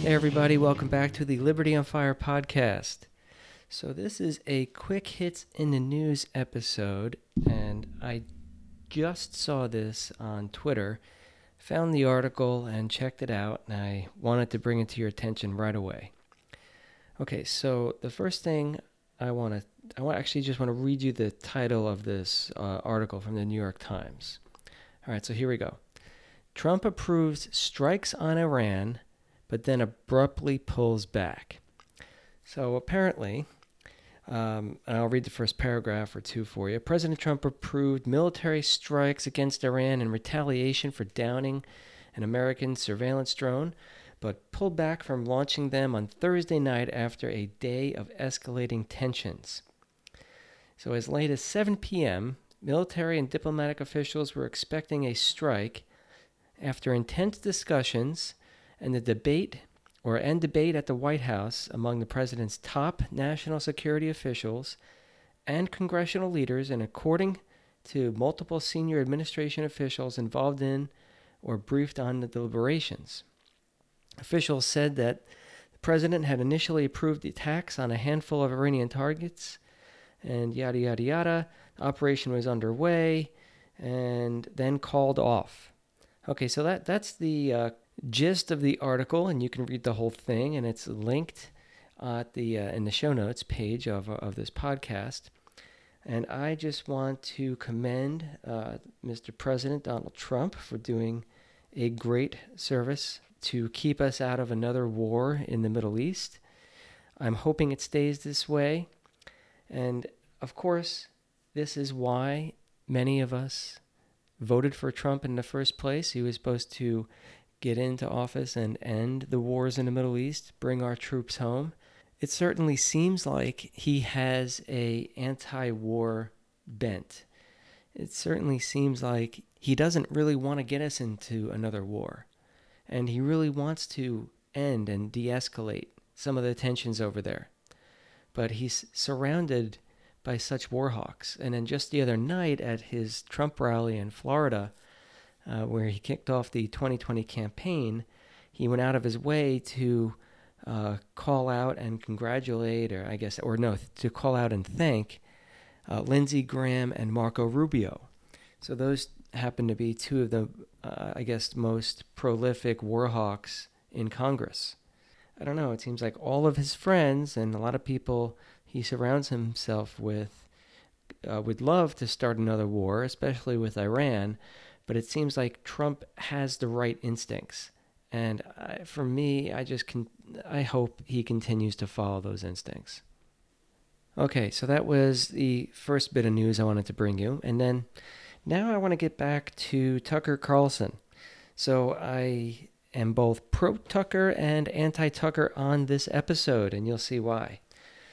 Hey, everybody, welcome back to the Liberty on Fire podcast. So, this is a quick hits in the news episode, and I just saw this on Twitter, found the article, and checked it out, and I wanted to bring it to your attention right away. Okay, so the first thing I want to, I want actually just want to read you the title of this uh, article from the New York Times. All right, so here we go. Trump approves strikes on Iran but then abruptly pulls back. So apparently, um, and I'll read the first paragraph or two for you. President Trump approved military strikes against Iran in retaliation for downing an American surveillance drone, but pulled back from launching them on Thursday night after a day of escalating tensions. So, as late as 7 p.m., military and diplomatic officials were expecting a strike after intense discussions and the debate or end debate at the White House among the president's top national security officials and congressional leaders, and according to multiple senior administration officials involved in or briefed on the deliberations. Officials said that the president had initially approved the attacks on a handful of Iranian targets, and yada yada yada. The operation was underway, and then called off. Okay, so that that's the uh, gist of the article, and you can read the whole thing, and it's linked at the uh, in the show notes page of of this podcast. And I just want to commend uh, Mr. President Donald Trump for doing a great service to keep us out of another war in the Middle East. I'm hoping it stays this way. And of course, this is why many of us voted for Trump in the first place. He was supposed to get into office and end the wars in the Middle East, bring our troops home. It certainly seems like he has a anti-war bent. It certainly seems like he doesn't really want to get us into another war. And he really wants to end and de-escalate some of the tensions over there. But he's surrounded by such war hawks. And then just the other night at his Trump rally in Florida, uh, where he kicked off the 2020 campaign, he went out of his way to uh, call out and congratulate, or I guess, or no, to call out and thank uh, Lindsey Graham and Marco Rubio. So those happen to be two of the, uh, I guess, most prolific war hawks in Congress. I don't know. It seems like all of his friends and a lot of people he surrounds himself with uh, would love to start another war, especially with Iran but it seems like Trump has the right instincts. And I, for me, I just can, I hope he continues to follow those instincts. Okay, so that was the first bit of news I wanted to bring you. And then now I want to get back to Tucker Carlson. So I am both pro Tucker and anti Tucker on this episode, and you'll see why.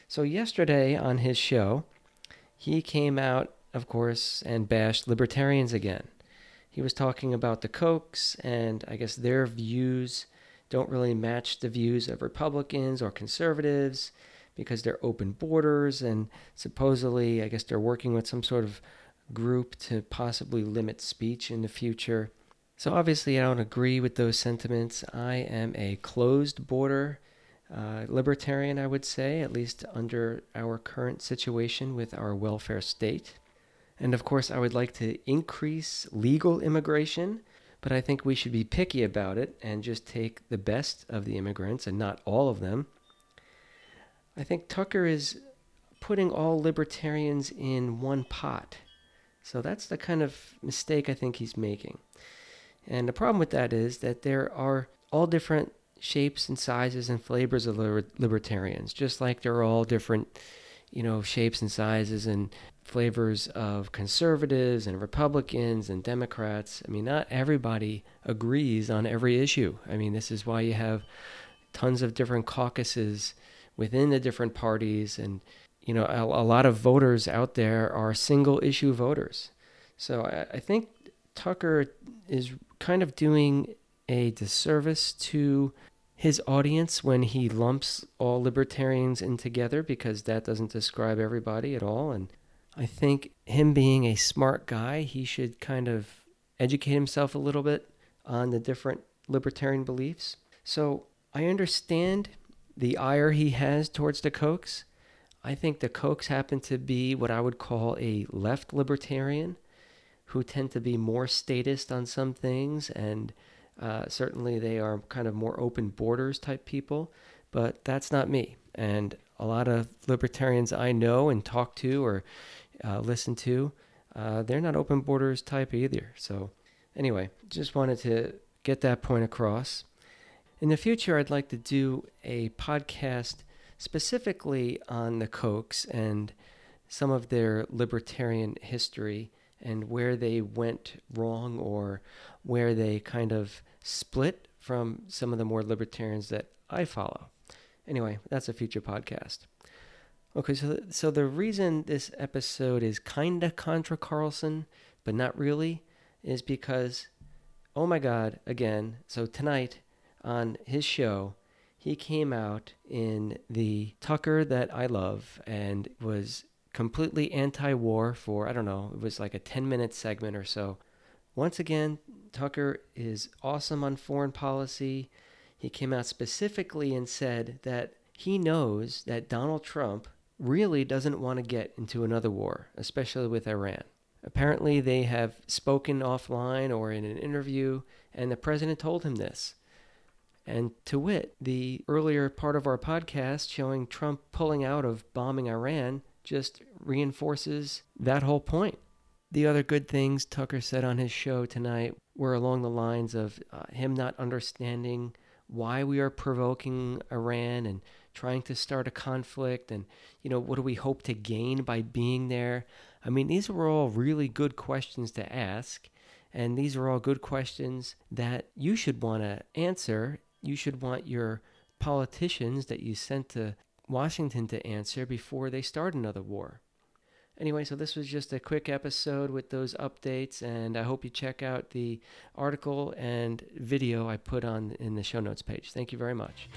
So, yesterday on his show, he came out, of course, and bashed libertarians again he was talking about the Kochs, and I guess their views don't really match the views of Republicans or conservatives because they're open borders, and supposedly, I guess they're working with some sort of group to possibly limit speech in the future. So, obviously, I don't agree with those sentiments. I am a closed border uh, libertarian, I would say, at least under our current situation with our welfare state. And of course, I would like to increase legal immigration, but I think we should be picky about it and just take the best of the immigrants and not all of them. I think Tucker is putting all libertarians in one pot. So that's the kind of mistake I think he's making. And the problem with that is that there are all different shapes and sizes and flavors of libertarians, just like there are all different, you know, shapes and sizes and flavors of conservatives and Republicans and Democrats. I mean, not everybody agrees on every issue. I mean, this is why you have tons of different caucuses within the different parties. And, you know, a, a lot of voters out there are single issue voters. So I, I think Tucker is kind of doing a disservice to his audience when he lumps all libertarians in together because that doesn't describe everybody at all. And I think him being a smart guy, he should kind of educate himself a little bit on the different libertarian beliefs. So I understand the ire he has towards the Kochs. I think the Kochs happen to be what I would call a left libertarian who tend to be more statist on some things, and uh, certainly they are kind of more open borders type people, but that's not me. And a lot of libertarians I know and talk to or uh, listen to, uh, they're not open borders type either. So, anyway, just wanted to get that point across. In the future, I'd like to do a podcast specifically on the Kochs and some of their libertarian history and where they went wrong or where they kind of split from some of the more libertarians that I follow. Anyway, that's a future podcast. Okay, so so the reason this episode is kinda contra Carlson, but not really, is because, oh my God, again. So tonight on his show, he came out in the Tucker that I love and was completely anti war for, I don't know, it was like a 10 minute segment or so. Once again, Tucker is awesome on foreign policy. He came out specifically and said that he knows that Donald Trump really doesn't want to get into another war, especially with Iran. Apparently, they have spoken offline or in an interview, and the president told him this. And to wit, the earlier part of our podcast showing Trump pulling out of bombing Iran just reinforces that whole point. The other good things Tucker said on his show tonight were along the lines of uh, him not understanding why we are provoking Iran and trying to start a conflict and you know what do we hope to gain by being there i mean these were all really good questions to ask and these are all good questions that you should want to answer you should want your politicians that you sent to Washington to answer before they start another war. Anyway, so this was just a quick episode with those updates, and I hope you check out the article and video I put on in the show notes page. Thank you very much.